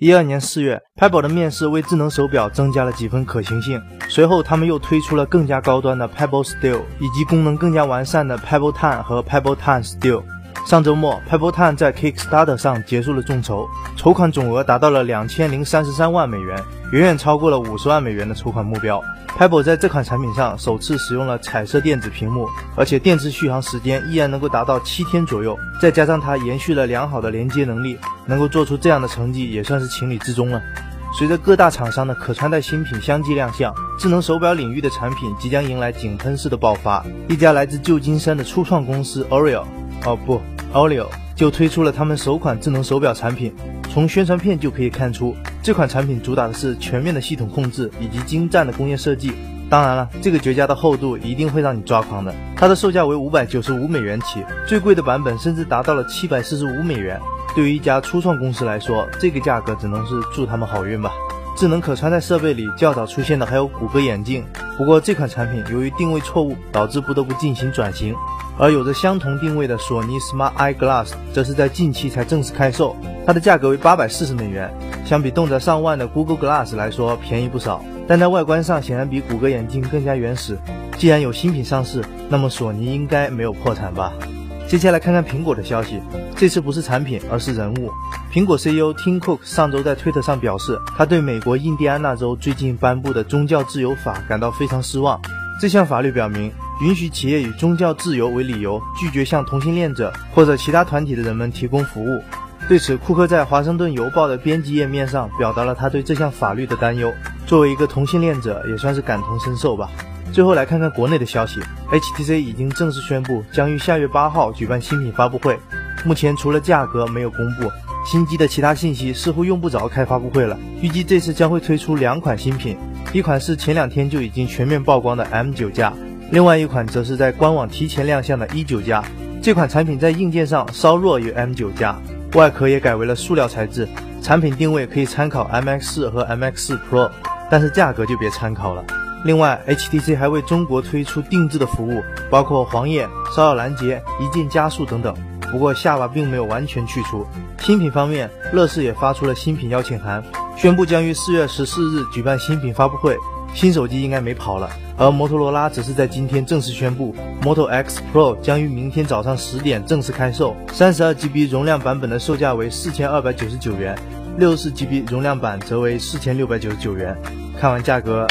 一二年四月，Pebble 的面试为智能手表增加了几分可行性。随后，他们又推出了更加高端的 Pebble Steel，以及功能更加完善的 Pebble Time 和 Pebble Time Steel。上周末，Pebble Time 在 Kickstarter 上结束了众筹，筹款总额达到了两千零三十三万美元，远远超过了五十万美元的筹款目标。Pebble 在这款产品上首次使用了彩色电子屏幕，而且电池续航时间依然能够达到七天左右。再加上它延续了良好的连接能力，能够做出这样的成绩也算是情理之中了。随着各大厂商的可穿戴新品相继亮相，智能手表领域的产品即将迎来井喷式的爆发。一家来自旧金山的初创公司 Oreo，哦不，Oreo 就推出了他们首款智能手表产品。从宣传片就可以看出，这款产品主打的是全面的系统控制以及精湛的工业设计。当然了，这个绝佳的厚度一定会让你抓狂的。它的售价为五百九十五美元起，最贵的版本甚至达到了七百四十五美元。对于一家初创公司来说，这个价格只能是祝他们好运吧。智能可穿戴设备里较早出现的还有谷歌眼镜，不过这款产品由于定位错误，导致不得不进行转型。而有着相同定位的索尼 Smart Eye Glass 则是在近期才正式开售，它的价格为八百四十美元，相比动辄上万的 Google Glass 来说便宜不少，但在外观上显然比谷歌眼镜更加原始。既然有新品上市，那么索尼应该没有破产吧？接下来看看苹果的消息，这次不是产品，而是人物。苹果 CEO Tim Cook 上周在推特上表示，他对美国印第安纳州最近颁布的宗教自由法感到非常失望。这项法律表明。允许企业以宗教自由为理由，拒绝向同性恋者或者其他团体的人们提供服务。对此，库克在《华盛顿邮报》的编辑页面上表达了他对这项法律的担忧。作为一个同性恋者，也算是感同身受吧。最后来看看国内的消息，HTC 已经正式宣布将于下月八号举办新品发布会。目前除了价格没有公布，新机的其他信息似乎用不着开发布会了。预计这次将会推出两款新品，一款是前两天就已经全面曝光的 M9 加。另外一款则是在官网提前亮相的 E 九加，这款产品在硬件上稍弱于 M 九加，外壳也改为了塑料材质，产品定位可以参考 MX 四和 MX 四 Pro，但是价格就别参考了。另外，HTC 还为中国推出定制的服务，包括黄页、骚扰拦截、一键加速等等。不过下巴并没有完全去除。新品方面，乐视也发出了新品邀请函，宣布将于四月十四日举办新品发布会。新手机应该没跑了，而摩托罗拉只是在今天正式宣布，Moto X Pro 将于明天早上十点正式开售，三十二 GB 容量版本的售价为四千二百九十九元，六十四 GB 容量版则为四千六百九十九元。看完价格，